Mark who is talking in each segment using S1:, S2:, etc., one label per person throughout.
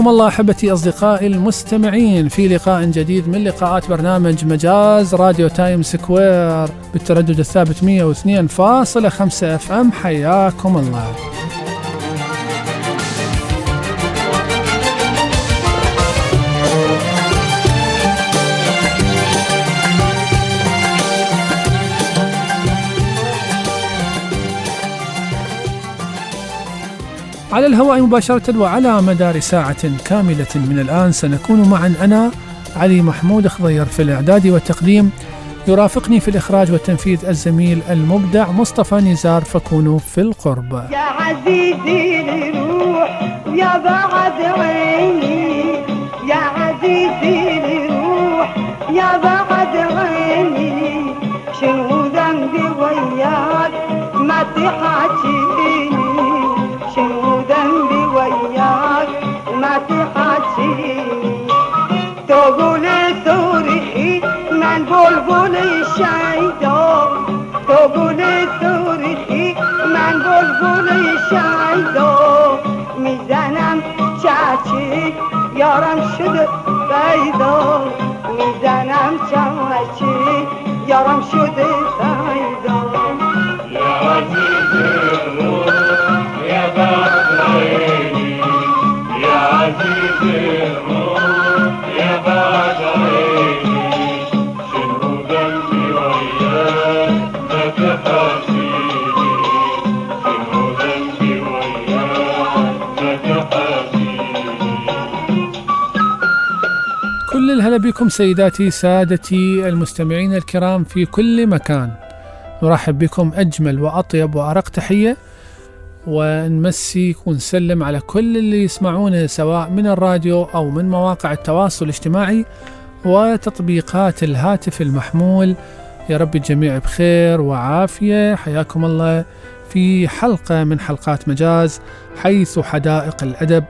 S1: حياكم الله أحبتي أصدقائي المستمعين في لقاء جديد من لقاءات برنامج مجاز راديو تايم سكوير بالتردد الثابت 102.5 FM حياكم الله. على الهواء مباشرة وعلى مدار ساعة كاملة من الآن سنكون معا. أنا علي محمود خضير في الإعداد والتقديم. يرافقني في الإخراج والتنفيذ الزميل المبدع مصطفى نزار. فكونوا في القرب.
S2: يا عزيزي لروح يا بعد عيني. يا عزيزي لروح يا بعد عيني. شنو ذنبي وياك؟ ما تحاكيني یارم شده پیدا می‌زنم چاچی یارم شده
S1: بكم سيداتي سادتي المستمعين الكرام في كل مكان. نرحب بكم أجمل وأطيب وأرق تحية ونمسي ونسلم على كل اللي يسمعونا سواء من الراديو أو من مواقع التواصل الاجتماعي وتطبيقات الهاتف المحمول. يا رب الجميع بخير وعافية. حياكم الله في حلقة من حلقات مجاز حيث حدائق الأدب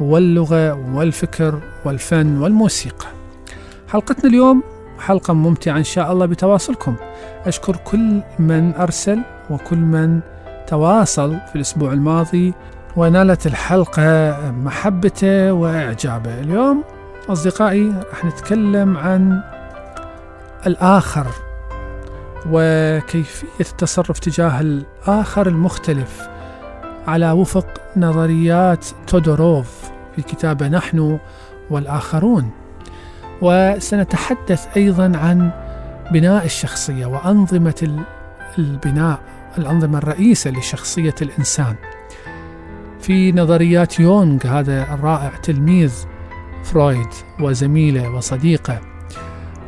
S1: واللغة والفكر والفن والموسيقى. حلقتنا اليوم حلقة ممتعة إن شاء الله بتواصلكم. أشكر كل من أرسل وكل من تواصل في الأسبوع الماضي ونالت الحلقة محبته وإعجابه. اليوم أصدقائي راح نتكلم عن الآخر وكيفية التصرف تجاه الآخر المختلف على وفق نظريات تودوروف في كتابه نحن والآخرون. وسنتحدث أيضا عن بناء الشخصية وأنظمة ال- البناء الأنظمة الرئيسة لشخصية الإنسان. في نظريات يونغ هذا الرائع تلميذ فرويد وزميله وصديقه.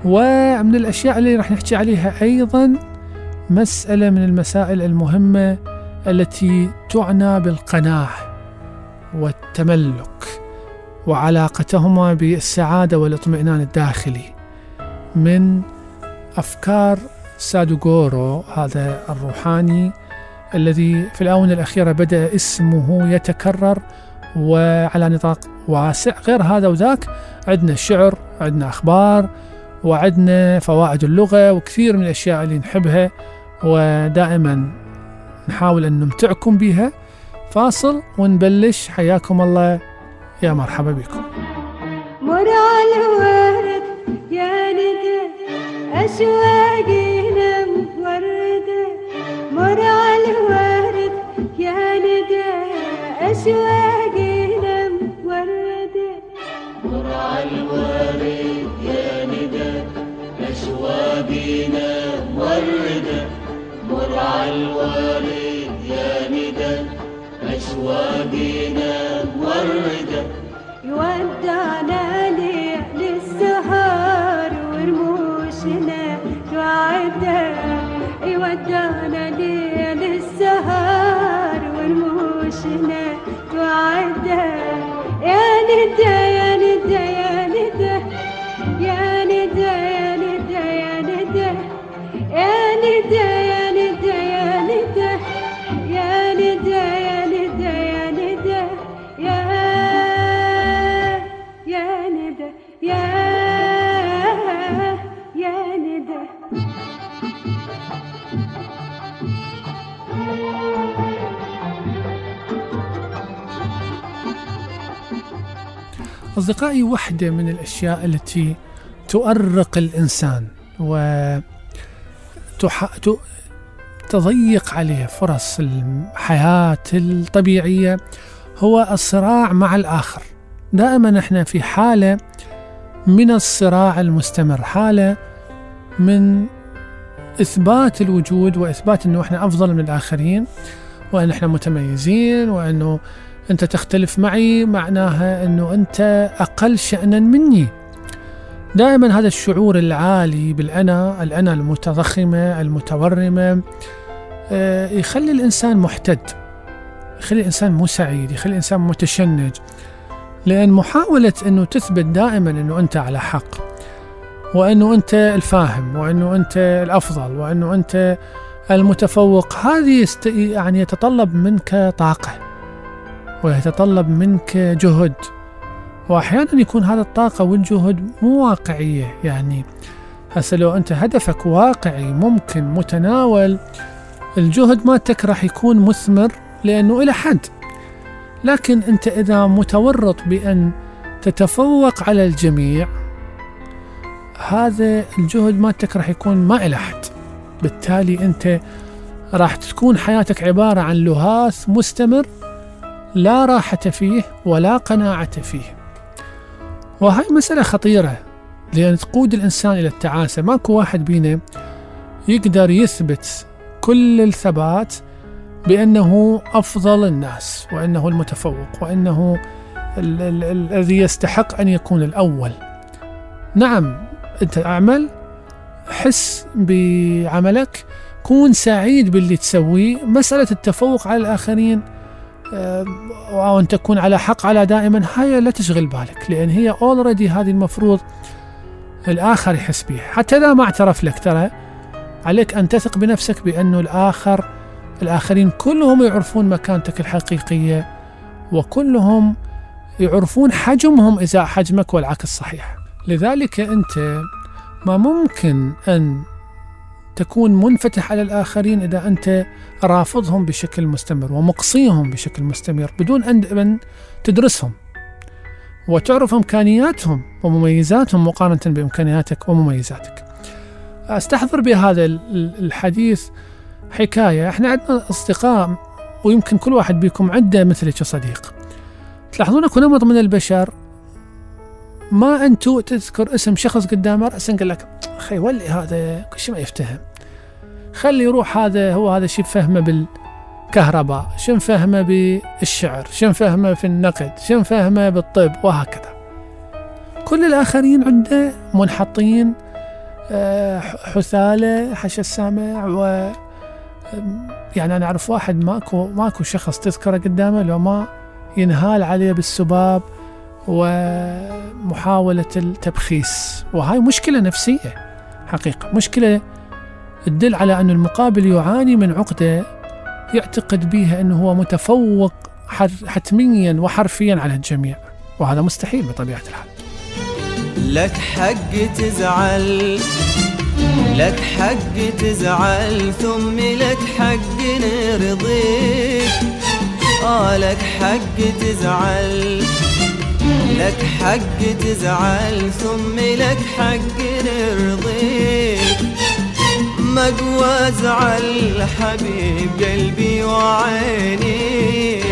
S1: ومن الأشياء اللي راح نحكي عليها أيضا مسألة من المسائل المهمة التي تعنى بالقناع والتملك. وعلاقتهما بالسعادة والاطمئنان الداخلي. من أفكار سادوغورو هذا الروحاني الذي في الآونة الأخيرة بدأ اسمه يتكرر وعلى نطاق واسع. غير هذا وذاك عندنا شعر عندنا أخبار وعندنا فوائد اللغة وكثير من الأشياء اللي نحبها ودائما نحاول أن نمتعكم بها. فاصل ونبلش. حياكم الله. يا مرحبا بكم.
S3: مر على الورد يا ندى أشواقنا مفردة مر على الورد يا ندى أشواقنا مفردة
S4: مر على الورد يا ندى أشواقنا وادينا
S1: أصدقائي واحدة من الأشياء التي تؤرق الإنسان و. تضيق عليه فرص الحياة الطبيعية هو الصراع مع الآخر دائما إحنا في حالة من الصراع المستمر حالة من إثبات الوجود وإثبات أنه إحنا أفضل من الآخرين وأن إحنا متميزين وأنه أنت تختلف معي معناها أنه أنت أقل شأنا مني دائما هذا الشعور العالي بالأنا الأنا المتضخمة المتورمة آه، يخلي الإنسان محتد يخلي الإنسان مو سعيد يخلي الإنسان متشنج لأن محاولة أنه تثبت دائما أنه أنت على حق وأنه أنت الفاهم وأنه أنت الأفضل وأنه أنت المتفوق هذه. يعني يتطلب منك طاقة ويتطلب منك جهد. وأحيانا يكون هذا الطاقة والجهد مو واقعية. يعني هسه لو أنت هدفك واقعي ممكن متناول الجهد مالتك راح يكون مثمر لأنه إلى حد. لكن أنت إذا متورط بأن تتفوق على الجميع هذا الجهد مالتك راح يكون ما إلى حد. بالتالي أنت راح تكون حياتك عبارة عن لهاث مستمر لا راحة فيه ولا قناعة فيه. وهاي مسألة خطيرة لأن تقود الإنسان إلى التعاسة. ماكو واحد بينا يقدر يثبت كل الثبات بأنه أفضل الناس وأنه المتفوق وأنه ال- ال- ال- الذي يستحق أن يكون الأول. نعم أنت أعمل حس بعملك كون سعيد باللي تسويه مسألة التفوق على الآخرين أو أن تكون على حق على دائما هاي لا تشغل بالك لأن هي اوريدي هذه المفروض الآخر يحس بها حتى إذا ما اعترف لك ترى عليك أن تثق بنفسك بأنه الآخر الآخرين كلهم يعرفون مكانتك الحقيقية وكلهم يعرفون حجمهم إذا حجمك والعكس صحيح. لذلك أنت ما ممكن أن تكون منفتح على الآخرين إذا أنت رافضهم بشكل مستمر ومقصيهم بشكل مستمر بدون أن تدرسهم وتعرف إمكانياتهم ومميزاتهم مقارنة بإمكانياتك ومميزاتك. أستحضر بهذا ال- ال- الحديث حكاية. إحنا عندنا أصدقاء ويمكن كل واحد بيكم عنده مثلك صديق. تلاحظون اكو نمط من البشر ما أنتو تذكر اسم شخص قدامه رأسا قال لك أخي ولي هذا كل شيء ما يفتهم. خلي يروح هذا هو هذا شيء فهمه بالكهرباء شن فهمه بالشعر شن فهمه في النقد شن فهمه بالطب. وهكذا. كل الآخرين عنده منحطين آه، حثالة حش السامع و يعني أنا أعرف واحد ماكو ماكو شخص تذكره قدامه لو ما ينهال عليه بالسباب. ومحاولة التبخيس. وهاي مشكلة نفسية حقيقة. مشكلة تدل على أن المقابل يعاني من عقدة يعتقد بها أنه هو متفوق حتميا وحرفيا على الجميع. وهذا مستحيل بطبيعة الحال.
S5: لك حق تزعل لك حق تزعل ثم لك حق نرضيك. آه لك حق تزعل. لك حق تزعل ثم لك حق نرضيك. مقوى زعل حبيب قلبي وعيني.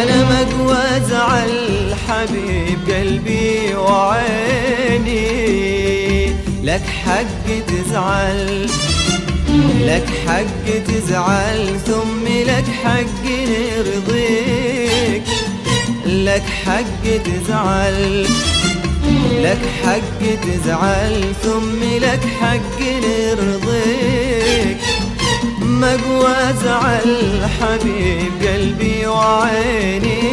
S5: أنا مقوى زعل حبيب قلبي وعيني. لك حق تزعل لك حق تزعل ثم لك حق نرضيك. لك حق تزعل لك حق تزعل ثم لك حق نرضيك. مقوى زعل حبيب قلبي وعيني.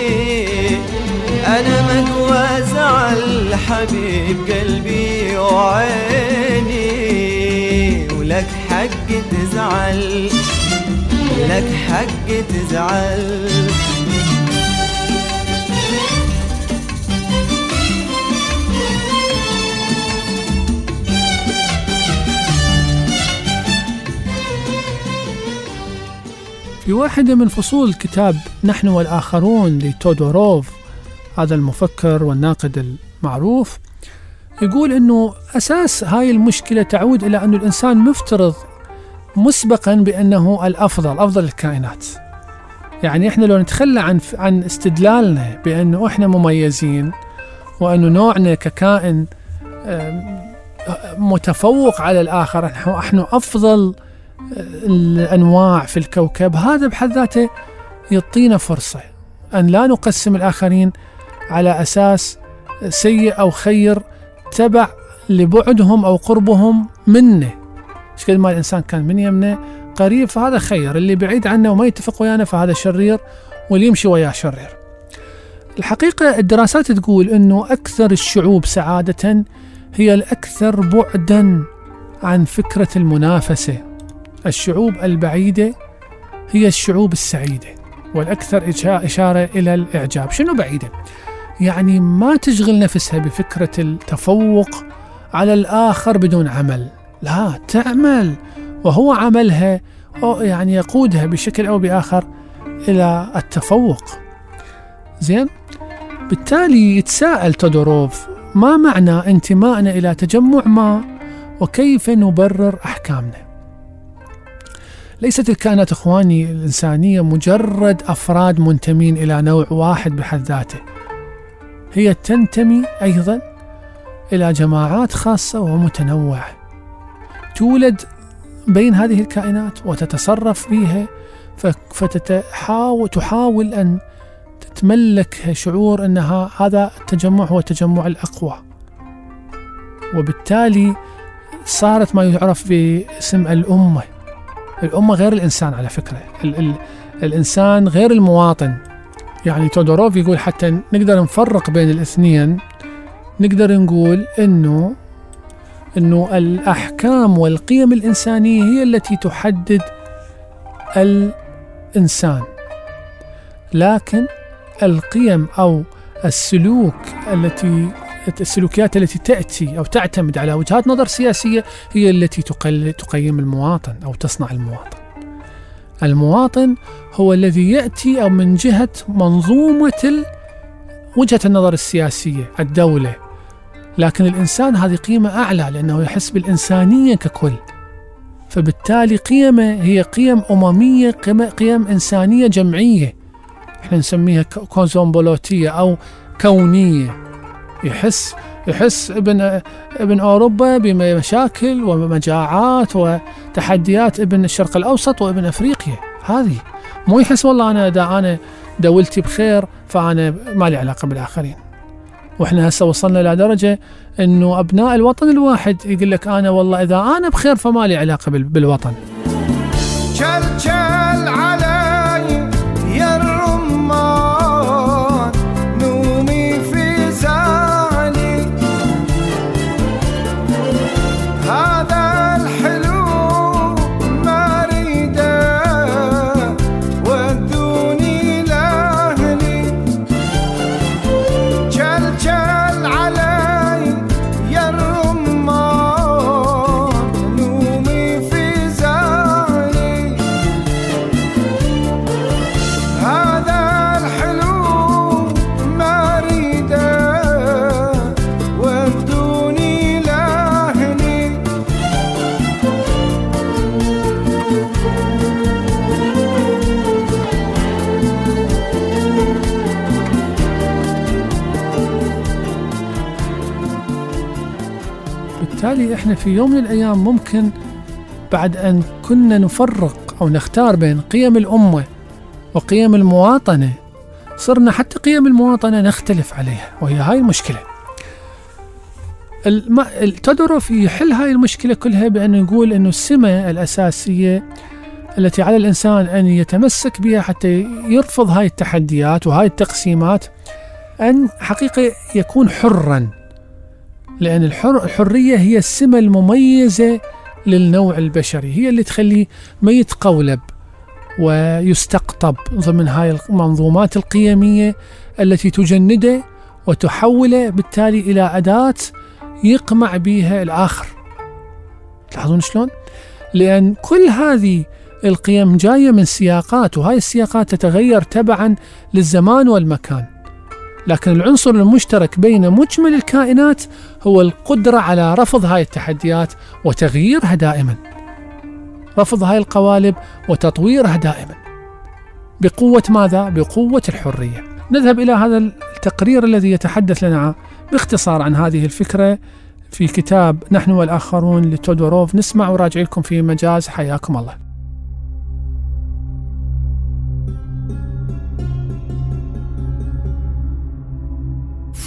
S5: أنا مقوى زعل حبيب قلبي وعيني. ولك حق تزعل لك حق تزعل.
S1: في واحدة من فصول كتاب نحن والآخرون لتودوروف هذا المفكر والناقد المعروف يقول أنه أساس هاي المشكلة تعود إلى أن الإنسان مفترض مسبقا بأنه الأفضل أفضل الكائنات. يعني إحنا لو نتخلى عن عن استدلالنا بأنه إحنا مميزين وأنه نوعنا ككائن متفوق على الآخر نحن أفضل الأنواع في الكوكب هذا بحد ذاته يعطينا فرصة أن لا نقسم الآخرين على أساس سيء أو خير تبع لبعدهم أو قربهم منه. قد ما الإنسان كان من يمنه قريب فهذا خير اللي بعيد عنه وما يتفق ويانا فهذا شرير واللي يمشي وياه شرير. الحقيقة الدراسات تقول أنه أكثر الشعوب سعادة هي الأكثر بعدا عن فكرة المنافسة. الشعوب البعيدة هي الشعوب السعيدة والأكثر إشا- إشارة إلى الإعجاب. شنو بعيدة؟ يعني ما تشغل نفسها بفكرة التفوق على الآخر بدون عمل. لا تعمل وهو عملها أو يعني يقودها بشكل أو بآخر إلى التفوق. زين؟ بالتالي يتساءل تودوروف ما معنى انتمائنا إلى تجمع ما؟ وكيف نبرر أحكامنا؟ ليست الكائنات إخواني الإنسانية مجرد أفراد منتمين إلى نوع واحد بحد ذاته. هي تنتمي أيضا إلى جماعات خاصة ومتنوعة. تولد بين هذه الكائنات وتتصرف فيها فتحاول تحاول أن تتملكها شعور أنها هذا التجمع هو التجمع الأقوى. وبالتالي صارت ما يعرف باسم الأمة. الأمة غير الإنسان على فكرة. ال ال الإنسان غير المواطن. يعني تودوروف يقول حتى نقدر نفرق بين الاثنين نقدر نقول إنه إنه الأحكام والقيم الإنسانية هي التي تحدد الإنسان. لكن القيم أو السلوك التي السلوكيات التي تأتي أو تعتمد على وجهات نظر سياسية هي التي تقيم المواطن أو تصنع المواطن. المواطن هو الذي يأتي أو من جهة منظومة وجهة النظر السياسية الدولة. لكن الإنسان هذه قيمة أعلى لأنه يحس بالإنسانية ككل. فبالتالي قيمة هي قيم أممية قيم, إنسانية جمعية. إحنا نسميها كوزومبولوتية أو كونية. يحس يحس ابن ابن أوروبا بمشاكل ومجاعات وتحديات ابن الشرق الأوسط وابن أفريقيا. هذه مو يحس والله أنا دا أنا دولتي بخير فأنا ما لي علاقة بالآخرين. وإحنا هسه وصلنا إلى درجة إنه أبناء الوطن الواحد يقول لك أنا والله إذا أنا بخير فما لي علاقة بال- بالوطن. بالتالي إحنا في يوم من الأيام ممكن بعد أن كنا نفرق أو نختار بين قيم الأمة وقيم المواطنة صرنا حتى قيم المواطنة نختلف عليها وهي هاي المشكلة. الم... تودوروف يحل هاي المشكلة كلها بأن يقول أنه السمة الأساسية التي على الإنسان أن يتمسك بها حتى يرفض هاي التحديات وهاي التقسيمات أن حقيقة يكون حرا. لأن الحر الحرية هي السمة المميزة للنوع البشري هي اللي تخليه ما يتقولب ويستقطب ضمن هاي المنظومات القيمية التي تجنده وتحوله بالتالي إلى أداة يقمع بها الآخر تلاحظون شلون؟ لأن كل هذه القيم جاية من سياقات وهاي السياقات تتغير تبعا للزمان والمكان لكن العنصر المشترك بين مجمل الكائنات هو القدرة على رفض هاي التحديات وتغييرها دائما. رفض هاي القوالب وتطويرها دائما. بقوة ماذا؟ بقوة الحرية. نذهب إلى هذا التقرير الذي يتحدث لنا باختصار عن هذه الفكرة في كتاب نحن والآخرون لتودوروف. نسمع وراجع لكم في مجاز. حياكم الله.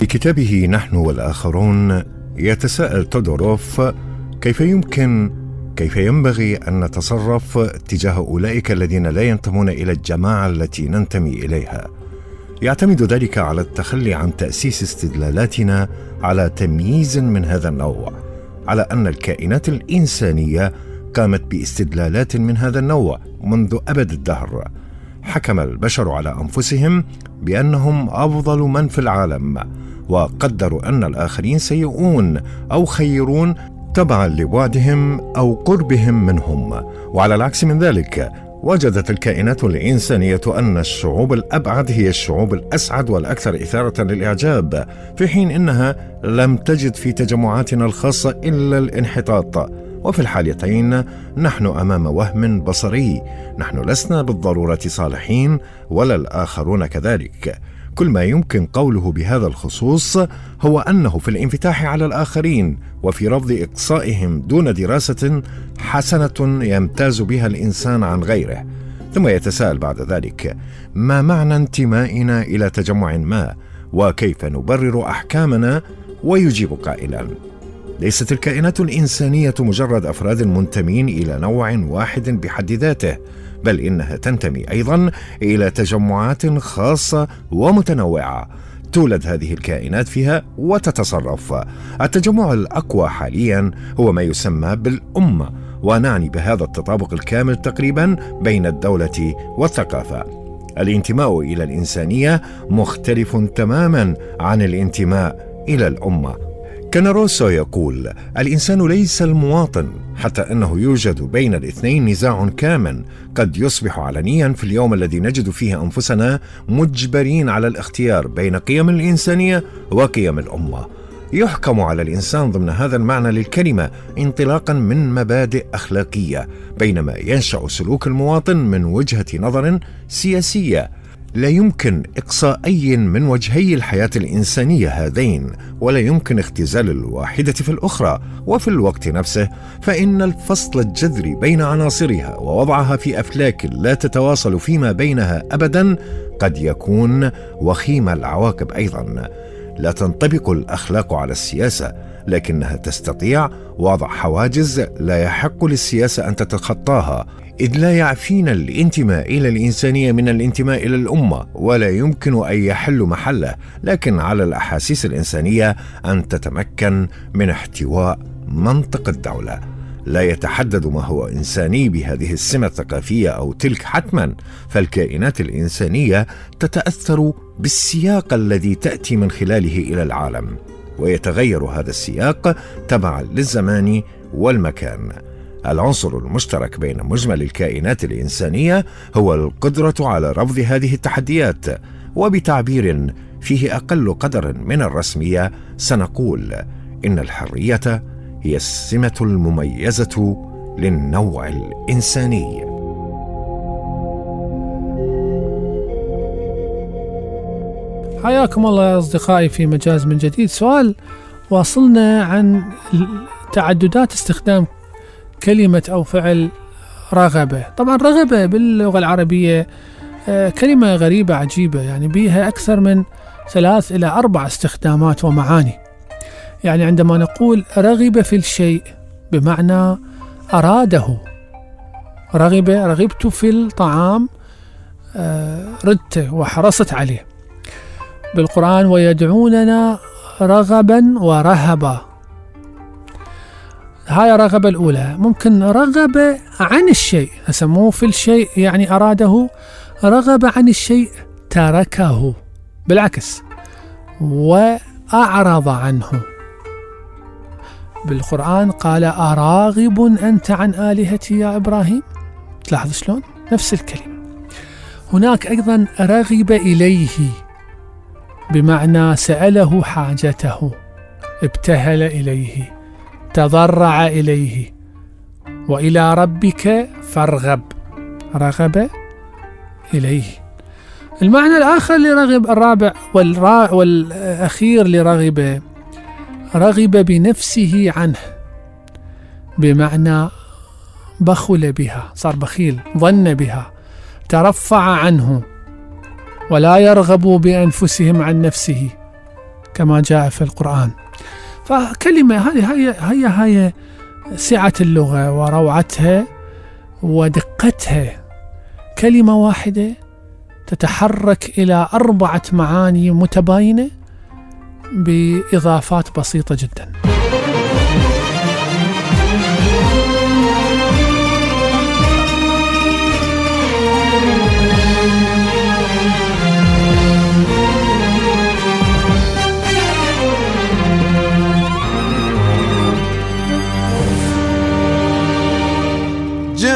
S6: في كتابه نحن والآخرون يتساءل تودوروف كيف يمكن كيف ينبغي أن نتصرف تجاه أولئك الذين لا ينتمون إلى الجماعة التي ننتمي إليها. يعتمد ذلك على التخلي عن تأسيس استدلالاتنا على تمييز من هذا النوع على أن الكائنات الإنسانية قامت باستدلالات من هذا النوع منذ أبد الدهر. حكم البشر على أنفسهم بأنهم أفضل من في العالم وقدروا أن الآخرين سيئون أو خيرون تبعا لبعدهم أو قربهم منهم. وعلى العكس من ذلك وجدت الكائنات الإنسانية أن الشعوب الأبعد هي الشعوب الأسعد والأكثر إثارة للإعجاب في حين إنها لم تجد في تجمعاتنا الخاصة إلا الانحطاط. وفي الحالتين نحن أمام وهم بصري. نحن لسنا بالضرورة صالحين ولا الآخرون كذلك. كل ما يمكن قوله بهذا الخصوص هو أنه في الانفتاح على الآخرين وفي رفض إقصائهم دون دراسة حسنة يمتاز بها الإنسان عن غيره. ثم يتساءل بعد ذلك ما معنى انتمائنا إلى تجمع ما؟ وكيف نبرر أحكامنا؟ ويجيب قائلا ليست الكائنات الإنسانية مجرد أفراد منتمين إلى نوع واحد بحد ذاته بل إنها تنتمي أيضا إلى تجمعات خاصة ومتنوعة تولد هذه الكائنات فيها وتتصرف. التجمع الأقوى حاليا هو ما يسمى بالأمة ونعني بهذا التطابق الكامل تقريبا بين الدولة والثقافة. الانتماء إلى الإنسانية مختلف تماما عن الانتماء إلى الأمة. كان روسو يقول الإنسان ليس المواطن حتى أنه يوجد بين الاثنين نزاع كامن قد يصبح علنيا في اليوم الذي نجد فيه أنفسنا مجبرين على الاختيار بين قيم الانسانيه وقيم الأمة. يحكم على الإنسان ضمن هذا المعنى للكلمة انطلاقا من مبادئ أخلاقية بينما ينشأ سلوك المواطن من وجهة نظر سياسية لا يمكن إقصاء أي من وجهي الحياة الإنسانية هذين ولا يمكن اختزال الواحدة في الأخرى وفي الوقت نفسه فإن الفصل الجذري بين عناصرها ووضعها في أفلاك لا تتواصل فيما بينها ابدا قد يكون وخيم العواقب أيضا. لا تنطبق الأخلاق على السياسة لكنها تستطيع وضع حواجز لا يحق للسياسة أن تتخطاها إذ لا يعفينا الانتماء إلى الإنسانية من الانتماء إلى الأمة ولا يمكن أن يحل محله لكن على الأحاسيس الإنسانية أن تتمكن من احتواء منطق الدولة. لا يتحدد ما هو إنساني بهذه السمة الثقافية أو تلك حتما فالكائنات الإنسانية تتأثر بالسياق الذي تأتي من خلاله إلى العالم. ويتغير هذا السياق تبعا للزمان والمكان. العنصر المشترك بين مجمل الكائنات الإنسانية هو القدرة على رفض هذه التحديات وبتعبير فيه أقل قدر من الرسمية سنقول إن الحرية هي السمة المميزة للنوع الإنساني.
S1: حياكم الله يا أصدقائي في مجاز من جديد. سؤال واصلنا عن تعددات استخدام كلمة أو فعل رغبة. طبعا رغبة باللغة العربية آه، كلمة غريبة عجيبة يعني بيها أكثر من ثلاث إلى أربع استخدامات ومعاني. يعني عندما نقول رغب في الشيء بمعنى أراده. رغب رغبت في الطعام آه، ردته وحرصت عليه. بالقرآن ويدعوننا رغبا ورهبا. هاي الرغبة الأولى. ممكن رغب عن الشيء سموه في الشيء يعني أراده رغب عن الشيء تركه بالعكس وأعرض عنه. بالقرآن قال أراغب أنت عن آلهتي يا إبراهيم؟ تلاحظ شلون؟ نفس الكلمة. هناك أيضا رغب إليه. بمعنى سأله حاجته ابتهل إليه تضرع إليه وإلى ربك فارغب رغب إليه. المعنى الآخر لرغب الرابع والرا والأخير لرغب رغب بنفسه عنه بمعنى بخل بها صار بخيل ظن بها ترفع عنه. ولا يرغبوا بأنفسهم عن نفسه كما جاء في القرآن. فكلمة هذه هي هي هي سعة اللغة وروعتها ودقتها. كلمة واحدة تتحرك إلى أربعة معاني متباينة بإضافات بسيطة جدا.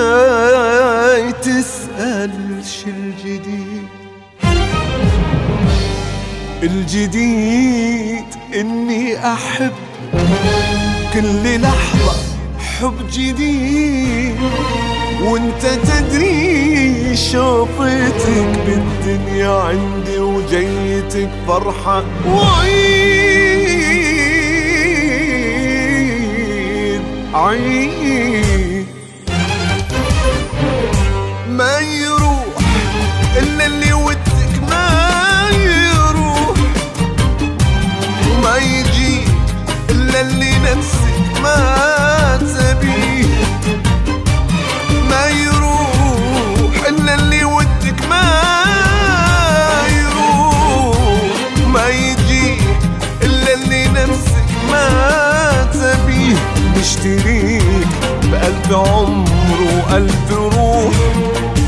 S7: جاي تسأل شو الجديد؟ الجديد إني أحب كل لحظة حب جديد وأنت تدري شوفتك بالدنيا عندي وجيتك فرحة وعيد عيد. ما يروح الا اللي ودك ما يروح. وما يجي إلا اللي نفسك ما تبيه. ما يروح الا اللي ودك ما يروح. ما يجي إلا اللي نفسك ما تبيه. مشتريك بألف عمر وألف روح.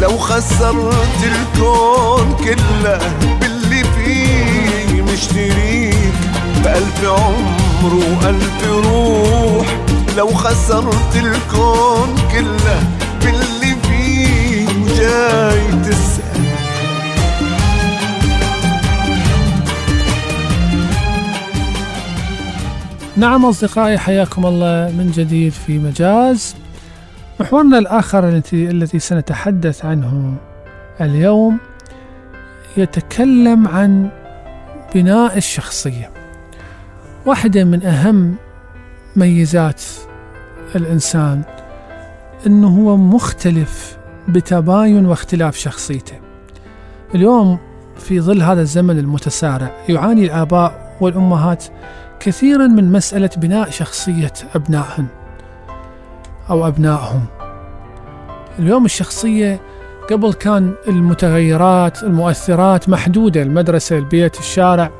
S7: لو خسرت الكون كله باللي فيه مشتريك بألف عمر وألف روح. لو خسرت الكون كله باللي فيه جاي تسأل.
S1: نعم أصدقائي حياكم الله من جديد في مجاز. محورنا الآخر التي الذي سنتحدث عنه اليوم يتكلم عن بناء الشخصية. واحدة من أهم ميزات الإنسان أنه هو مختلف بتباين واختلاف شخصيته. اليوم في ظل هذا الزمن المتسارع يعاني الآباء والأمهات كثيرا من مسألة بناء شخصية أبنائهم أو أبنائهم. اليوم الشخصية قبل كان المتغيرات المؤثرات محدودة المدرسة البيت الشارع.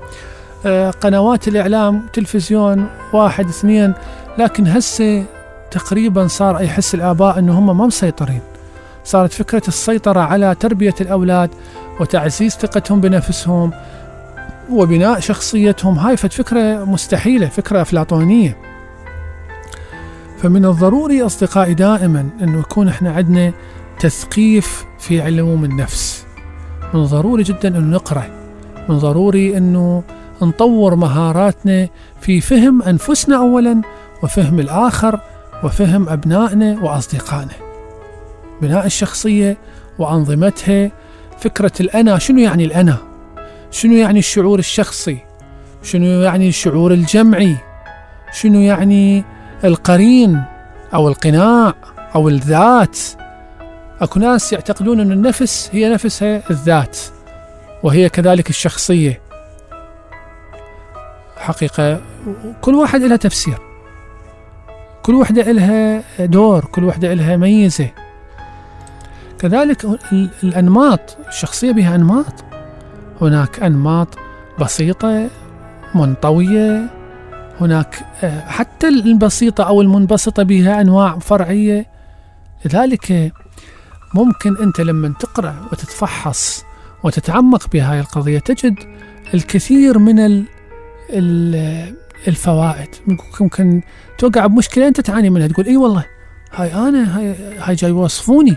S1: آه، قنوات الإعلام تلفزيون واحد اثنين لكن هسه تقريبا صار يحس الآباء أنه هم ما مسيطرين. صارت فكرة السيطرة على تربية الأولاد وتعزيز ثقتهم بنفسهم وبناء شخصيتهم هاي فكرة مستحيلة فكرة أفلاطونية. فمن الضروري أصدقائي دائما أنه يكون إحنا عندنا تثقيف في علوم النفس. من ضروري جدا أنه نقرأ. من ضروري أنه نطور مهاراتنا في فهم أنفسنا أولا وفهم الآخر وفهم أبنائنا وأصدقائنا. بناء الشخصية وأنظمتها فكرة الأنا شنو يعني الأنا؟ شنو يعني الشعور الشخصي؟ شنو يعني الشعور الجمعي؟ شنو يعني القرين أو القناع أو الذات. أكو ناس يعتقدون أن النفس هي نفسها الذات وهي كذلك الشخصية. حقيقة كل واحد لها تفسير. كل وحدة لها دور كل وحدة لها ميزة. كذلك ال- الأنماط الشخصية بها أنماط. هناك أنماط بسيطة منطوية هناك آه، حتى البسيطة أو المنبسطة بها أنواع فرعية. لذلك ممكن أنت لما تقرأ وتتفحص وتتعمق بهاي القضية تجد الكثير من ال ال الفوائد. ممكن توقع بمشكلة أنت تعاني منها تقول إي والله هاي أنا هاي, هاي جاي يوصفوني.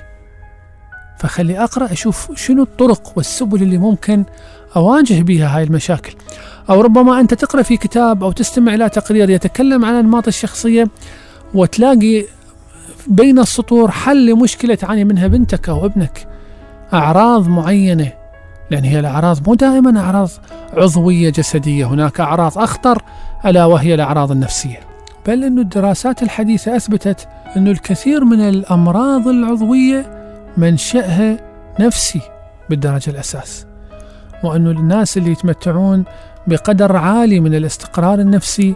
S1: فخلي أقرأ أشوف شنو الطرق والسبل اللي ممكن أواجه بها هاي المشاكل. أو ربما أنت تقرأ في كتاب أو تستمع إلى تقرير يتكلم عن أنماط الشخصية وتلاقي بين السطور حل لمشكلة تعاني منها بنتك أو ابنك. أعراض معينة لأن هي الأعراض مو دائما أعراض عضوية جسدية هناك أعراض أخطر ألا وهي الأعراض النفسية. بل أن الدراسات الحديثة أثبتت أن الكثير من الأمراض العضوية منشأها نفسي بالدرجة الأساس. وأن الناس اللي يتمتعون بقدر عالي من الاستقرار النفسي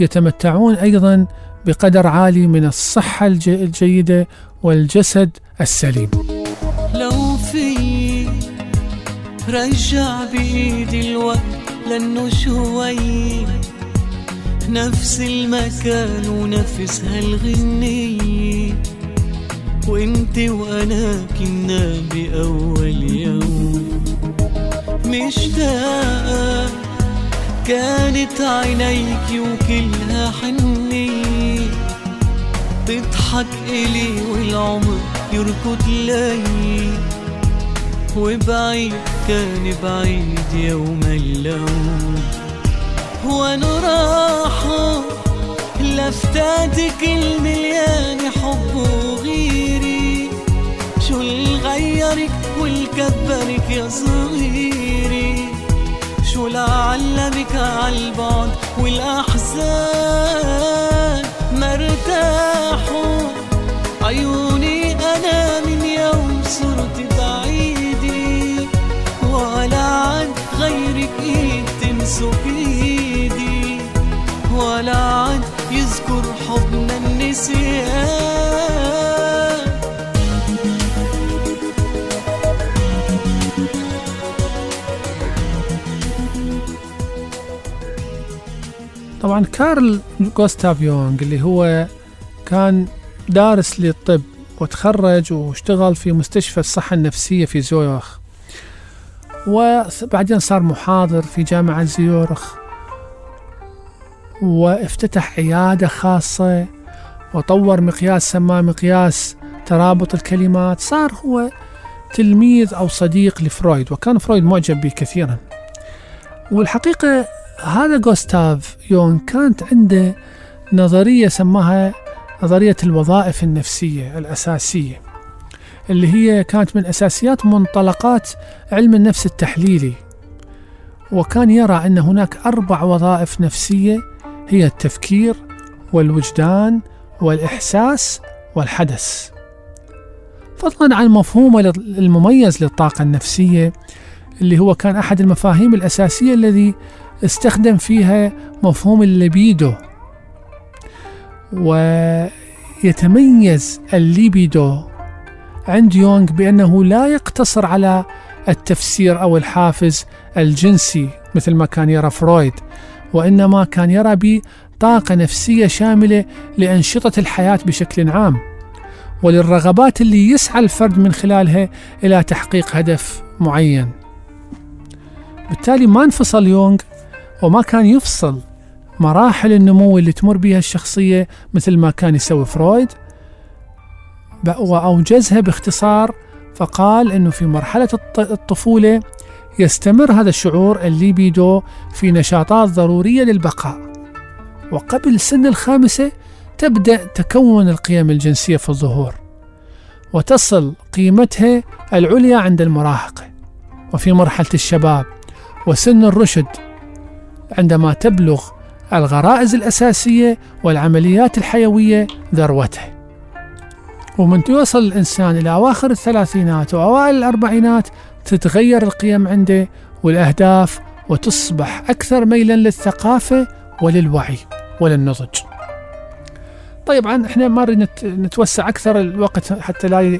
S1: يتمتعون أيضا بقدر عالي من الصحة الج- الجيدة والجسد السليم.
S8: لو في رجع بإيدي الوقت لأنه شوي نفس المكان ونفس هالغنية. وإنت وأنا كنا بأول يوم. مشتاقة كانت عينيك وكلها حنية تضحك إلي والعمر يركض لي. وبعيد كان بعيد يوم اللوم وأنا راحة لفتاتك المليان حب وغيري. شو اللي غيرك واللي كبرك يا صغيري. شو لعلمك عالبعد والأحزان؟ مرتاحوا عيوني أنا من يوم صرت بعيدي. ولا عن غيرك إيد تمسك إيدي ولا عن يذكر حبنا النسيان.
S1: طبعا كارل جوستاف يونغ اللي هو كان دارس للطب وتخرج واشتغل في مستشفى الصحة النفسية في زيورخ. وبعدين صار محاضر في جامعة زيورخ وافتتح عيادة خاصة وطور مقياس سماه مقياس ترابط الكلمات. صار هو تلميذ أو صديق لفرويد وكان فرويد معجب به كثيرا. والحقيقة هذا جوستاف يونغ كانت عنده نظرية سماها نظرية الوظائف النفسية الأساسية اللي هي كانت من أساسيات منطلقات علم النفس التحليلي. وكان يرى أن هناك أربع وظائف نفسية هي التفكير والوجدان والإحساس والحدث. فضلا عن مفهومه المميز للطاقة النفسية اللي هو كان أحد المفاهيم الأساسية الذي استخدم فيها مفهوم الليبيدو ويتميز الليبيدو عند يونغ بأنه لا يقتصر على التفسير أو الحافز الجنسي مثل ما كان يرى فرويد وإنما كان يرى بطاقة نفسية شاملة لأنشطة الحياة بشكل عام وللرغبات اللي يسعى الفرد من خلالها إلى تحقيق هدف معين. بالتالي ما انفصل يونغ وما كان يفصل مراحل النمو اللي تمر بها الشخصية مثل ما كان يسوي فرويد. وأوجزها باختصار فقال أنه في مرحلة الطفولة يستمر هذا الشعور الليبيدو في نشاطات ضرورية للبقاء. وقبل سن الخامسة تبدأ تكون القيم الجنسية في الظهور وتصل قيمتها العليا عند المراهقة. وفي مرحلة الشباب وسن الرشد عندما تبلغ الغرائز الأساسية والعمليات الحيوية ذروته. ومن يوصل الإنسان إلى أواخر الثلاثينات وأوائل الأربعينات تتغير القيم عنده والأهداف وتصبح أكثر ميلا للثقافة وللوعي وللنضج. طبعا إحنا ما نريد نت- نتوسع أكثر الوقت حتى لا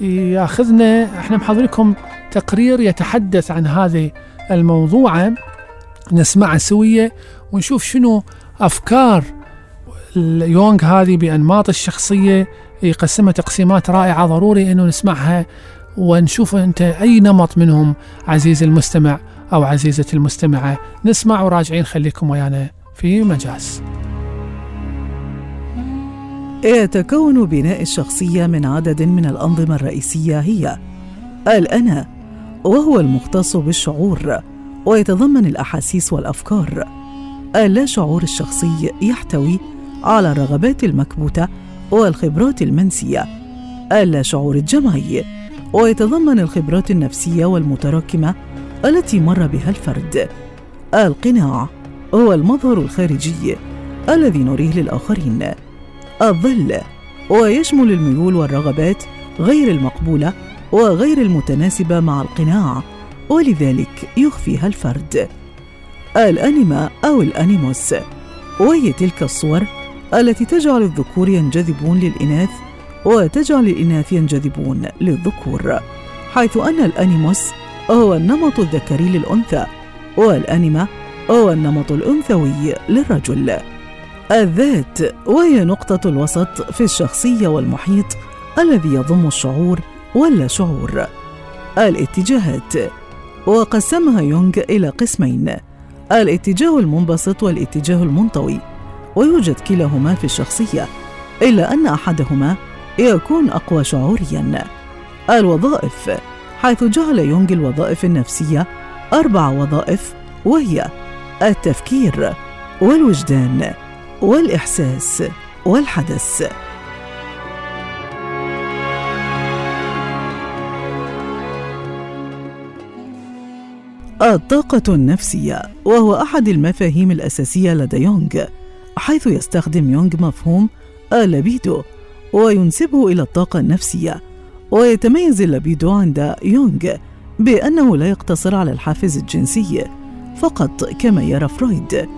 S1: ياخذنا. إحنا محضر لكم تقرير يتحدث عن هذه الموضوعة. نسمعه سوية ونشوف شنو أفكار يونغ هذه بأنماط الشخصية. يقسمها تقسيمات رائعة ضروري إنه نسمعها ونشوف أنت أي نمط منهم عزيزي المستمع أو عزيزتي المستمعة. نسمع وراجعين خليكم ويانا في مجاز.
S9: يتكون بناء الشخصية من عدد من الأنظمة الرئيسية هي الأنا وهو المختص بالشعور. ويتضمن الأحاسيس والأفكار. اللا شعور الشخصي يحتوي على الرغبات المكبوتة والخبرات المنسية. اللا شعور الجمعي ويتضمن الخبرات النفسية والمتراكمة التي مر بها الفرد. القناع هو المظهر الخارجي الذي نريه للآخرين. الظل ويشمل الميول والرغبات غير المقبولة وغير المتناسبة مع القناع. ولذلك يخفيها الفرد الأنيما أو الأنيموس وهي تلك الصور التي تجعل الذكور ينجذبون للإناث وتجعل الإناث ينجذبون للذكور حيث أن الأنيموس هو النمط الذكري للأنثى والأنيما هو النمط الأنثوي للرجل الذات وهي نقطة الوسط في الشخصية والمحيط الذي يضم الشعور واللا شعور. الاتجاهات وقسمها يونغ إلى قسمين: الاتجاه المنبسط والاتجاه المنطوي، ويوجد كلاهما في الشخصية، إلا أن أحدهما يكون أقوى شعوريًا. الوظائف حيث جعل يونغ الوظائف النفسية أربع وظائف وهي التفكير والوجدان والإحساس والحدث الطاقة النفسية وهو أحد المفاهيم الأساسية لدى يونغ حيث يستخدم يونغ مفهوم اللبيدو وينسبه إلى الطاقة النفسية ويتميز اللبيدو عند يونغ بأنه لا يقتصر على الحافز الجنسي فقط كما يرى فرويد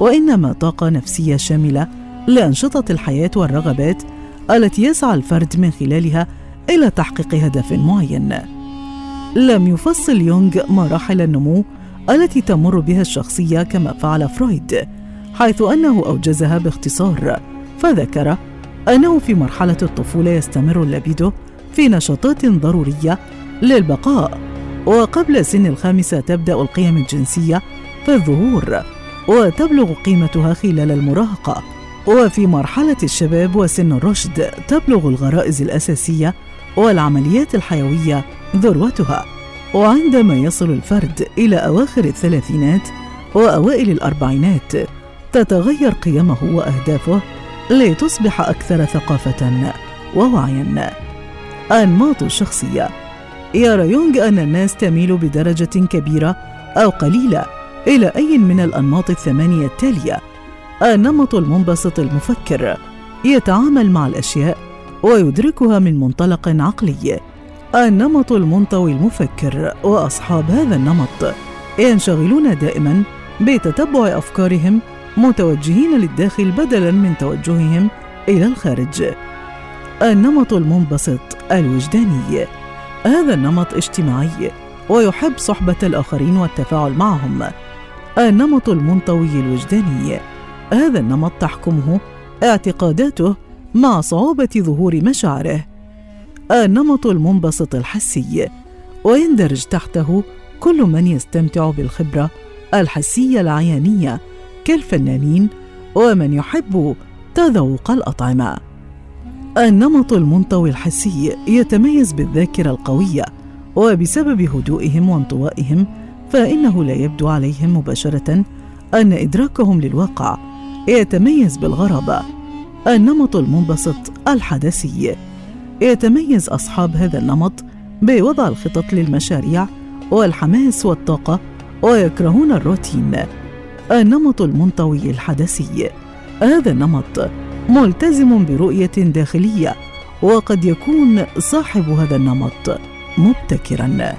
S9: وإنما طاقة نفسية شاملة لأنشطة الحياة والرغبات التي يسعى الفرد من خلالها إلى تحقيق هدف معين. لم يفصل يونغ مراحل النمو التي تمر بها الشخصية كما فعل فرويد، حيث أنه أوجزها باختصار، فذكر أنه في مرحلة الطفولة يستمر اللبيدو في نشاطات ضرورية للبقاء، وقبل سن الخامسة تبدأ القيم الجنسية في الظهور، وتبلغ قيمتها خلال المراهقة. وفي مرحلة الشباب وسن الرشد تبلغ الغرائز الأساسية والعمليات الحيوية ذروتها. وعندما يصل الفرد إلى أواخر الثلاثينات وأوائل الأربعينات تتغير قيمه وأهدافه لتصبح أكثر ثقافة ووعيا. أنماط الشخصية يرى يونغ أن الناس تميل بدرجة كبيرة أو قليلة إلى أي من الأنماط الثمانية التالية. النمط المنبسط المفكر. يتعامل مع الأشياء ويدركها من منطلق عقلي. النمط المنطوي المفكر وأصحاب هذا النمط ينشغلون دائما بتتبع أفكارهم متوجهين للداخل بدلا من توجههم إلى الخارج. النمط المنبسط الوجداني. هذا النمط اجتماعي ويحب صحبة الآخرين والتفاعل معهم. النمط المنطوي الوجداني. هذا النمط تحكمه اعتقاداته مع صعوبة ظهور مشاعره. النمط المنبسط الحسي ويندرج تحته كل من يستمتع بالخبرة الحسية العيانية كالفنانين ومن يحب تذوق الأطعمة. النمط المنطوي الحسي يتميز بالذاكرة القوية وبسبب هدوئهم وانطوائهم فإنه لا يبدو عليهم مباشرة أن إدراكهم للواقع يتميز بالغرابة. النمط المنبسط الحدثي يتميز أصحاب هذا النمط بوضع الخطط للمشاريع والحماس والطاقة ويكرهون الروتين. النمط المنطوي الحدثي هذا النمط ملتزم برؤية داخلية وقد يكون صاحب هذا النمط مبتكرا.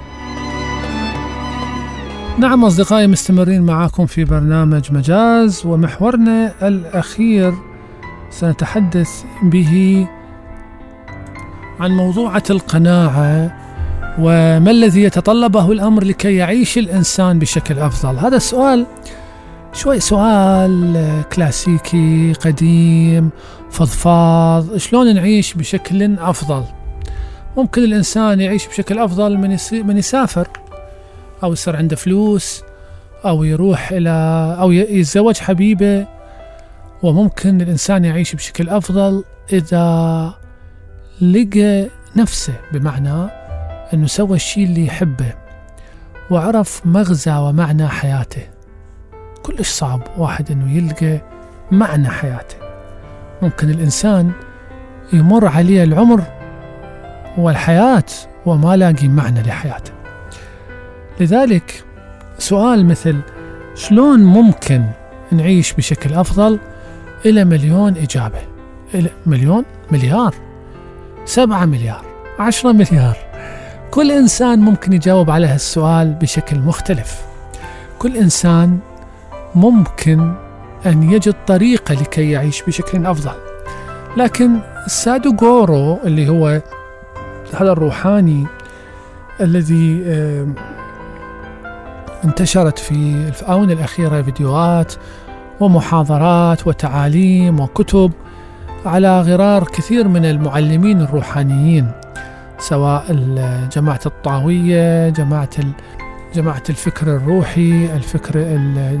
S1: نعم أصدقائي مستمرين معكم في برنامج مجاز ومحورنا الأخير. سنتحدث به عن موضوعة القناعة وما الذي يتطلبه الأمر لكي يعيش الإنسان بشكل أفضل؟ هذا السؤال شوي سؤال كلاسيكي قديم فضفاض. شلون نعيش بشكل أفضل؟ ممكن الإنسان يعيش بشكل أفضل من, من يسافر أو يصير عنده فلوس أو يروح إلى أو يتزوج حبيبة وممكن الإنسان يعيش بشكل أفضل إذا لقى نفسه بمعنى أنه سوى الشيء اللي يحبه وعرف مغزى ومعنى حياته. كلش صعب واحد أنه يلقى معنى حياته. ممكن الإنسان يمر عليه العمر والحياة وما لاقي معنى لحياته. لذلك سؤال مثل شلون ممكن نعيش بشكل أفضل إلى مليون إجابة؟ إلى مليون؟ مليار. سبعة مليار عشرة مليار. كل إنسان ممكن يجاوب على هالسؤال بشكل مختلف. كل إنسان ممكن أن يجد طريقة لكي يعيش بشكل أفضل. لكن سادو غورو اللي هو هذا الروحاني الذي انتشرت في الآونة الأخيرة فيديوهات ومحاضرات وتعاليم وكتب على غرار كثير من المعلمين الروحانيين سواء جماعة الطاوية جماعة جماعة الفكر الروحي الفكر ال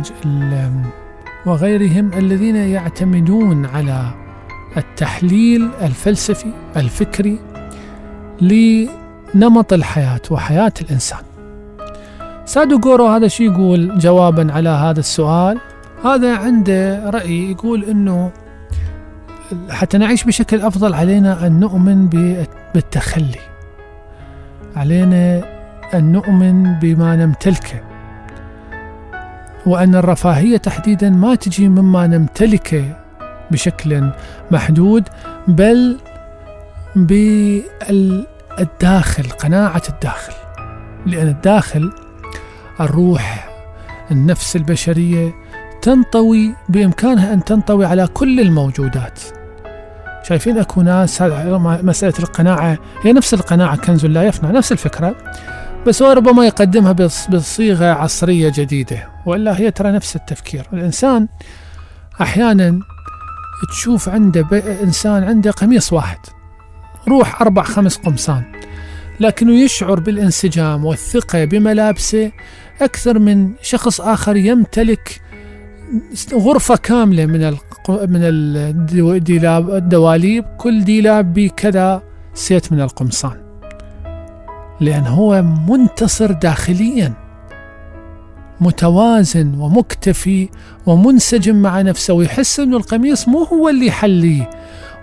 S1: وغيرهم الذين يعتمدون على التحليل الفلسفي الفكري لنمط الحياة وحياة الإنسان. سادو جورو هذا شيء يقول جوابا على هذا السؤال. هذا عنده رأي يقول أنه حتى نعيش بشكل أفضل علينا أن نؤمن بالتخلي. علينا أن نؤمن بما نمتلكه. وأن الرفاهية تحديدا ما تجي مما نمتلكه بشكل محدود بل بالداخل قناعة الداخل. لأن الداخل الروح النفس البشرية تنطوي بإمكانها أن تنطوي على كل الموجودات. شايفين أكو ناس مسألة القناعة هي نفس القناعة كنز لا يفنى نفس الفكرة بس هو ربما يقدمها بصيغة عصرية جديدة وإلا هي ترى نفس التفكير. الإنسان أحيانا تشوف عنده إنسان عنده قميص واحد روح أربع خمس قمصان لكنه يشعر بالانسجام والثقة بملابسه أكثر من شخص آخر يمتلك غرفة كاملة من من الدواليب كل ديلاب بكذا سيت من القمصان. لأن هو منتصر داخليا متوازن ومكتفي ومنسجم مع نفسه ويحس أنه القميص مو هو اللي يحليه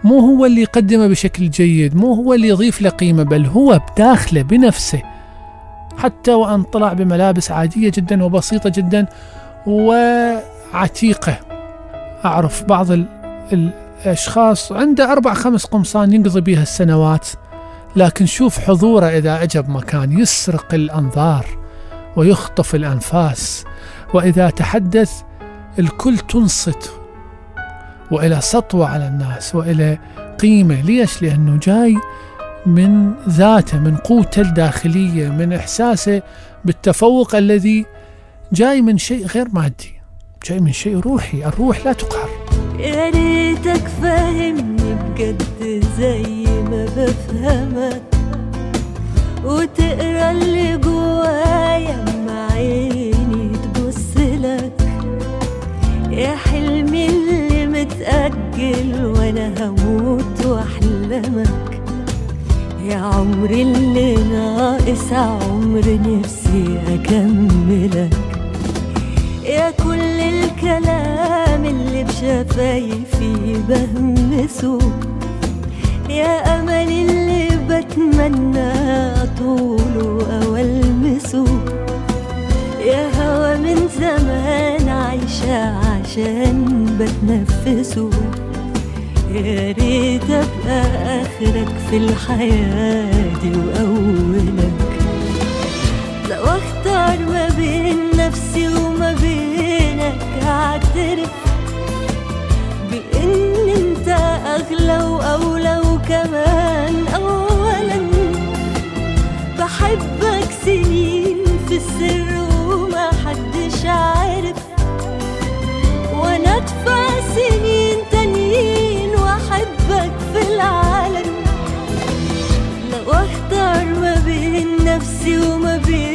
S1: مو هو اللي يقدمه بشكل جيد مو هو اللي يضيف له قيمة بل هو بداخله بنفسه. حتى وأن طلع بملابس عادية جدا وبسيطة جدا وعتيقة أعرف بعض الأشخاص عنده أربع خمس قمصان ينقضي بها السنوات لكن شوف حضوره إذا أجب مكان يسرق الأنظار ويخطف الأنفاس وإذا تحدث الكل تنصت وإلى سطوة على الناس وإلى قيمة. ليش؟ لأنه جاي من ذاته من قوته الداخلية من إحساسه بالتفوق الذي جاي من شيء غير مادي. جاي من شيء روحي الروح لا تقهر.
S10: يا ريتك فاهمني بجد زي ما بفهمك. وتقرا اللي جوايا مع عيني تبص لك. يا حلمي اللي متأجل وأنا هموت وأحلمك. يا عمري اللي ناقص عمر نفسي أكملك. يا كل الكلام اللي بشفايفي بهمسه يا أمل اللي بتمنى طوله أو ألمسه. يا هوا من زمان عايشة عشان بتنفسه. يا ريت أبقى آخرك في الحياة دي وأولك. لو اختار ما بين نفسي وما بينك اعترف بإن أنت أغلى وأولى وكمان اولا. بحبك سنين في السر وما حدش عارف. وأنا أدفع سنين تانيين وأحبك في العالم. لو أختار ما بين نفسي وما بينك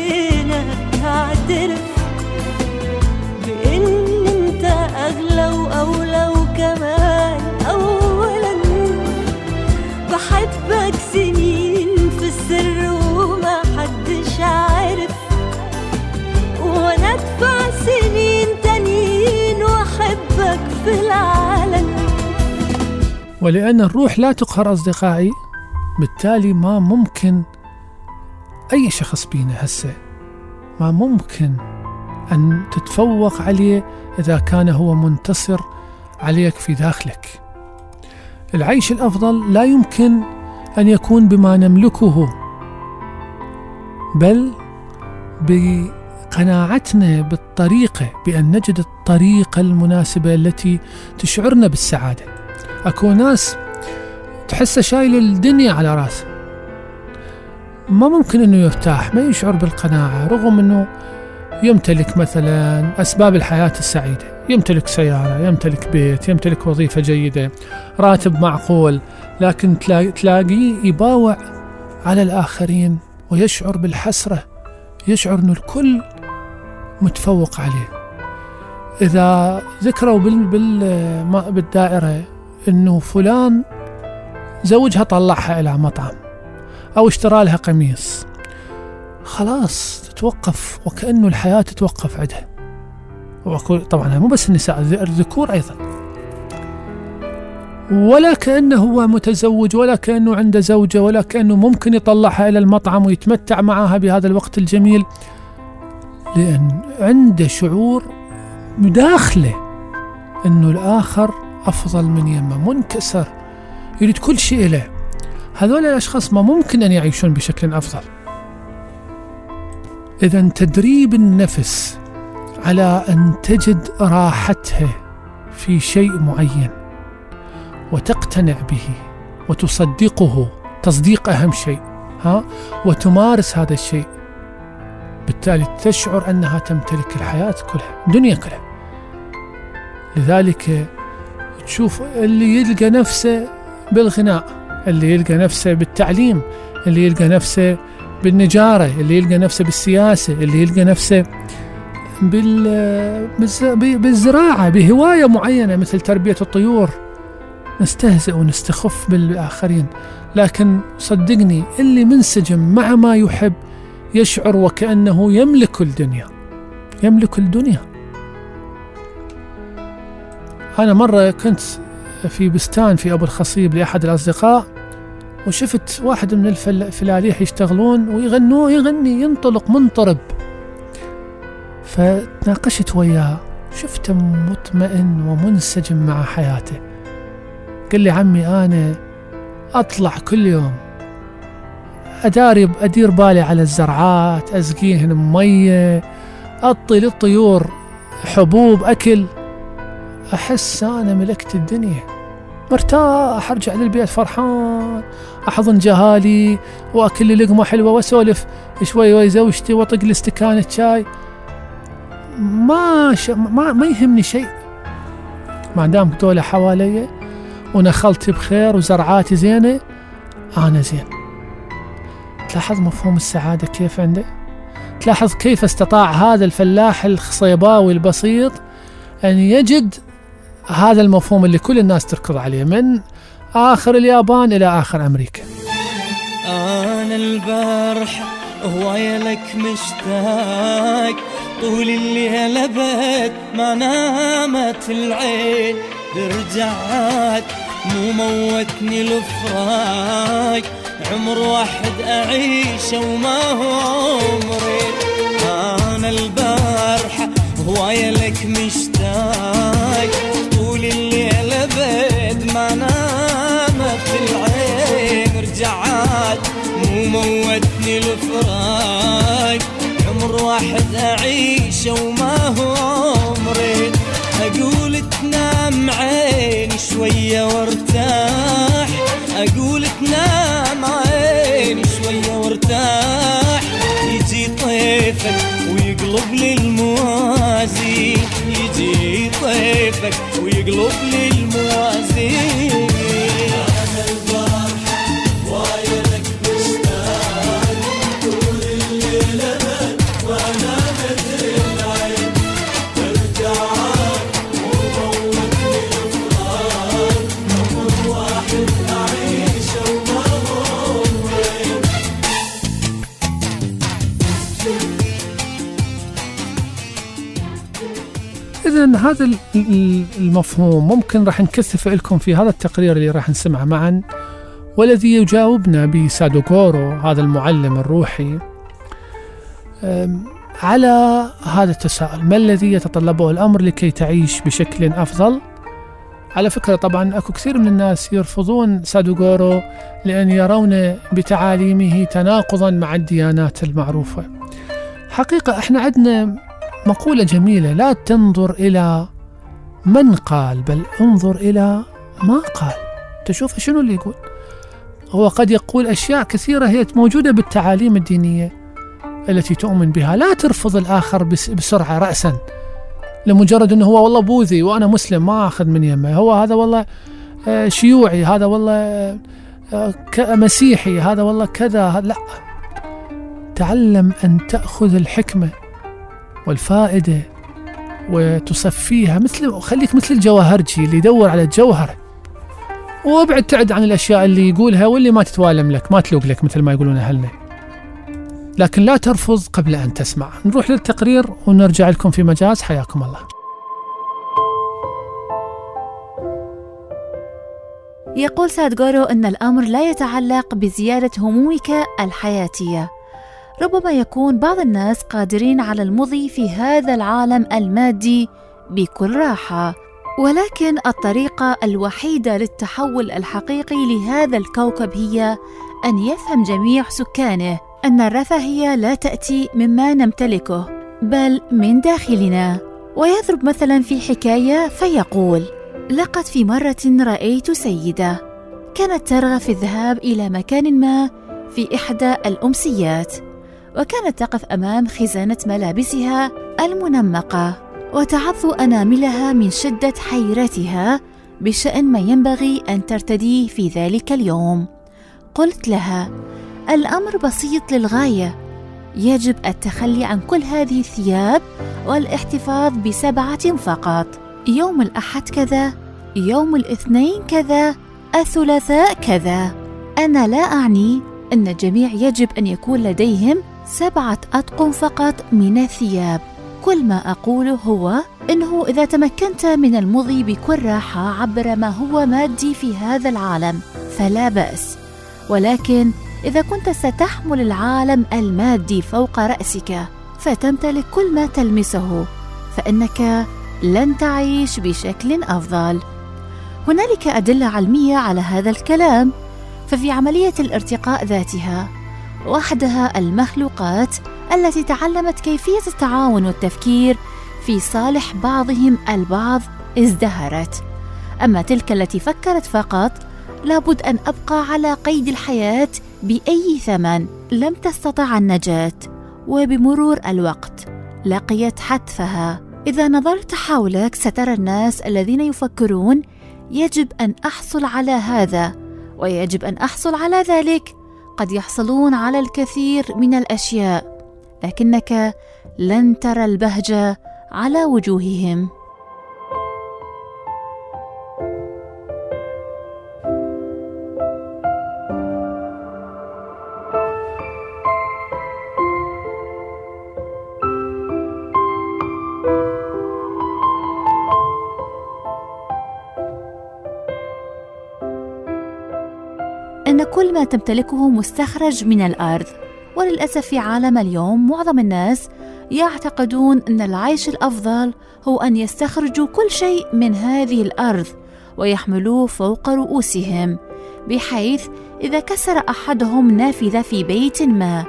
S10: هعترف بإن أنت أغلى وأولى وكمان. اولا بحبك سنين في السر وما حدش عارف. وأنا أدفع سنين تانيين وأحبك في العالم.
S1: ولأن الروح لا تقهر أصدقائي بالتالي ما ممكن أي شخص بينا هسه. ما ممكن أن تتفوق عليه إذا كان هو منتصر عليك في داخلك. العيش الأفضل لا يمكن أن يكون بما نملكه بل بقناعتنا بالطريقة بأن نجد الطريقة المناسبة التي تشعرنا بالسعادة. أكو ناس تحسه شايل الدنيا على رأسه. ما ممكن إنه يرتاح ما يشعر بالقناعة رغم إنه يمتلك مثلا أسباب الحياة السعيدة يمتلك سيارة يمتلك بيت يمتلك وظيفة جيدة راتب معقول لكن تلا- تلاقيه يباوع على الآخرين ويشعر بالحسرة يشعر إنه الكل متفوق عليه. إذا ذكروا بالدائرة إنه فلان زوجها طلعها إلى مطعم. أو اشترى لها قميص. خلاص تتوقف وكأنه الحياة تتوقف عندها وأقول طبعا مو بس النساء الذكور أيضا. ولا كأنه هو متزوج ولا كأنه عنده زوجة ولا كأنه ممكن يطلعها إلى المطعم ويتمتع معها بهذا الوقت الجميل. لأن عنده شعور داخله إنه الآخر أفضل من يمه منكسر يريد كل شيء له. هذول الأشخاص ما ممكن أن يعيشون بشكل أفضل. اذا تدريب النفس على أن تجد راحتها في شيء معين وتقتنع به وتصدقه تصديق أهم شيء ها؟ وتمارس هذا الشيء. بالتالي تشعر أنها تمتلك الحياة كلها الدنيا كلها. لذلك تشوف اللي يلقى نفسه بالغناء. اللي يلقى نفسه بالتعليم اللي يلقى نفسه بالنجارة اللي يلقى نفسه بالسياسة اللي يلقى نفسه بالزراعة بهواية معينة مثل تربية الطيور. نستهزئ ونستخف بالآخرين. لكن صدقني اللي منسجم مع ما يحب يشعر وكأنه يملك الدنيا يملك الدنيا. أنا مرة كنت في بستان في أبو الخصيب لأحد الأصدقاء وشفت واحد من الفل- الفلاليح يشتغلون ويغنوا يغني ينطلق منطرب. فتناقشت وياه شفته مطمئن ومنسجم مع حياته. قال لي عمي أنا أطلع كل يوم. أداري أدير بالي على الزرعات أسقيهن مية أعطي للطيور حبوب أكل. أحس أنا ملكت الدنيا. مرتاح أرجع للبيت فرحان. أحضن جهالي وأكل لقمة حلوة وأسولف شوي ويا زوجتي وأطق لي استكانة شاي ما ش... ما ما يهمني شيء. ما دام دولة حوالي ونخلتي بخير وزرعاتي زينة أنا زين. تلاحظ مفهوم السعادة كيف عنده تلاحظ كيف استطاع هذا الفلاح الخصيباوي البسيط أن يجد هذا المفهوم اللي كل الناس تركض عليه من آخر اليابان إلى آخر أمريكا.
S8: أنا البارحة هواية لك مشتاق طول الليل بيت ما نامت العين. رجعت مو موتني الفراق عمر واحد أعيشه وما هو عمري. أنا البارحة هواية لك مشتاق واحد أعيشه وما هو عمرين أقول تنام عيني شوية وارتاح. أقول تنام عيني شوية وارتاح. يجي طيفك ويقلب لي الموازين. يجي طيفك ويقلب لي الموازين.
S1: إذا هذا ال- ال- المفهوم ممكن راح نكثف لكم في هذا التقرير اللي راح نسمعه معا والذي يجاوبنا بسادوغورو هذا المعلم الروحي. على هذا التساؤل ما الذي يتطلبه الأمر لكي تعيش بشكل أفضل؟ على فكرة طبعا أكو كثير من الناس يرفضون سادوغورو لأن يرون بتعاليمه تناقضا مع الديانات المعروفة. حقيقة إحنا عندنا مقولة جميلة لا تنظر إلى من قال بل انظر إلى ما قال. تشوف شنو اللي يقول؟ هو قد يقول أشياء كثيرة هي موجودة بالتعاليم الدينية التي تؤمن بها. لا ترفض الآخر بس بسرعة رأسا. لمجرد أنه هو والله بوذي وأنا مسلم ما أخذ من يمه. هو هذا والله آه، شيوعي هذا والله آه، مسيحي هذا والله كذا لا. تعلم أن تأخذ الحكمة والفائدة وتصفيها مثل خليك مثل الجواهرجي اللي يدور على الجوهرة وابعد تعد عن الأشياء اللي يقولها واللي ما تتوالم لك ما تلوق لك مثل ما يقولون أهلنا. لكن لا ترفض قبل أن تسمع. نروح للتقرير ونرجع لكم في مجاز. حياكم الله.
S11: يقول سادغورو أن الأمر لا يتعلق بزيادة همومك الحياتية. ربما يكون بعض الناس قادرين على المضي في هذا العالم المادي بكل راحة. ولكن الطريقة الوحيدة للتحول الحقيقي لهذا الكوكب هي أن يفهم جميع سكانه. أن الرفاهية لا تأتي مما نمتلكه بل من داخلنا. ويضرب مثلا في حكاية فيقول لقد في مرة رأيت سيدة كانت ترغب في الذهاب إلى مكان ما في إحدى الأمسيات وكانت تقف أمام خزانة ملابسها المنمقة وتعض أناملها من شدة حيرتها بشأن ما ينبغي أن ترتديه في ذلك اليوم. قلت لها الأمر بسيط للغاية. يجب التخلي عن كل هذه الثياب والاحتفاظ بسبعة فقط. يوم الأحد كذا يوم الاثنين كذا الثلاثاء كذا. أنا لا أعني أن الجميع يجب أن يكون لديهم سبعة أطقم فقط من الثياب. كل ما أقوله هو أنه إذا تمكنت من المضي بكل راحة عبر ما هو مادي في هذا العالم فلا بأس. ولكن إذا كنت ستحمل العالم المادي فوق رأسك فتمتلك كل ما تلمسه فإنك لن تعيش بشكل أفضل. هنالك أدلة علمية على هذا الكلام ففي عملية الارتقاء ذاتها وحدها المخلوقات التي تعلمت كيفية التعاون والتفكير في صالح بعضهم البعض ازدهرت. أما تلك التي فكرت فقط لابد أن أبقى على قيد الحياة بأي ثمن لم تستطع النجاة وبمرور الوقت لقيت حتفها. إذا نظرت حولك سترى الناس الذين يفكرون يجب أن أحصل على هذا ويجب أن أحصل على ذلك. قد يحصلون على الكثير من الأشياء لكنك لن ترى البهجة على وجوههم. كل ما تمتلكه مستخرج من الأرض. وللأسف في عالم اليوم معظم الناس يعتقدون أن العيش الأفضل هو أن يستخرجوا كل شيء من هذه الأرض ويحملوه فوق رؤوسهم بحيث إذا كسر أحدهم نافذة في بيت ما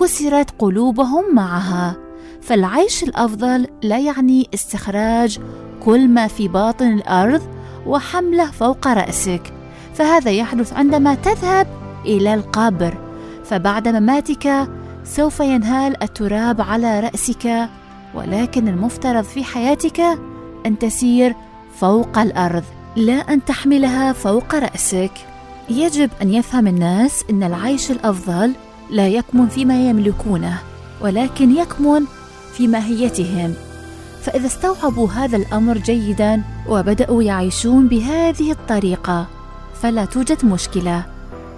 S11: كسرت قلوبهم معها. فالعيش الأفضل لا يعني استخراج كل ما في باطن الأرض وحمله فوق رأسك. فهذا يحدث عندما تذهب إلى القبر فبعد مماتك سوف ينهال التراب على رأسك ولكن المفترض في حياتك أن تسير فوق الأرض لا أن تحملها فوق رأسك. يجب أن يفهم الناس إن العيش الأفضل لا يكمن فيما يملكونه ولكن يكمن في ماهيتهم. فإذا استوعبوا هذا الأمر جيدا وبدأوا يعيشون بهذه الطريقة. فلا توجد مشكلة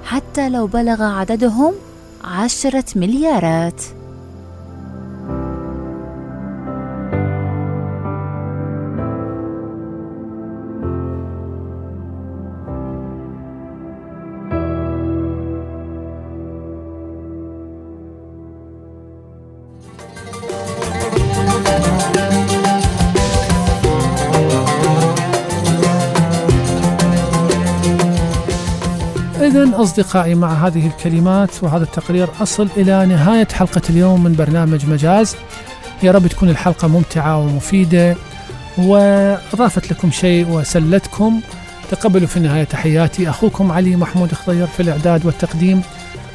S11: حتى لو بلغ عددهم عشرة مليارات.
S1: أصدقائي مع هذه الكلمات وهذا التقرير أصل إلى نهاية حلقة اليوم من برنامج مجاز. يا رب تكون الحلقة ممتعة ومفيدة وأضافت لكم شيء وسلتكم. تقبلوا في النهاية تحياتي. أخوكم علي محمود خضير في الإعداد والتقديم.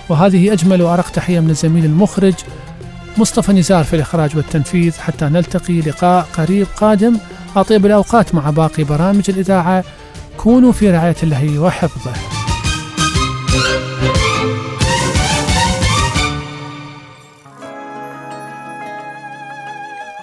S1: وهذه أجمل وأرق تحية من الزميل المخرج مصطفى نزار في الإخراج والتنفيذ. حتى نلتقي لقاء قريب قادم. أطيب الأوقات مع باقي برامج الإذاعة. كونوا في رعاية الله وحفظه.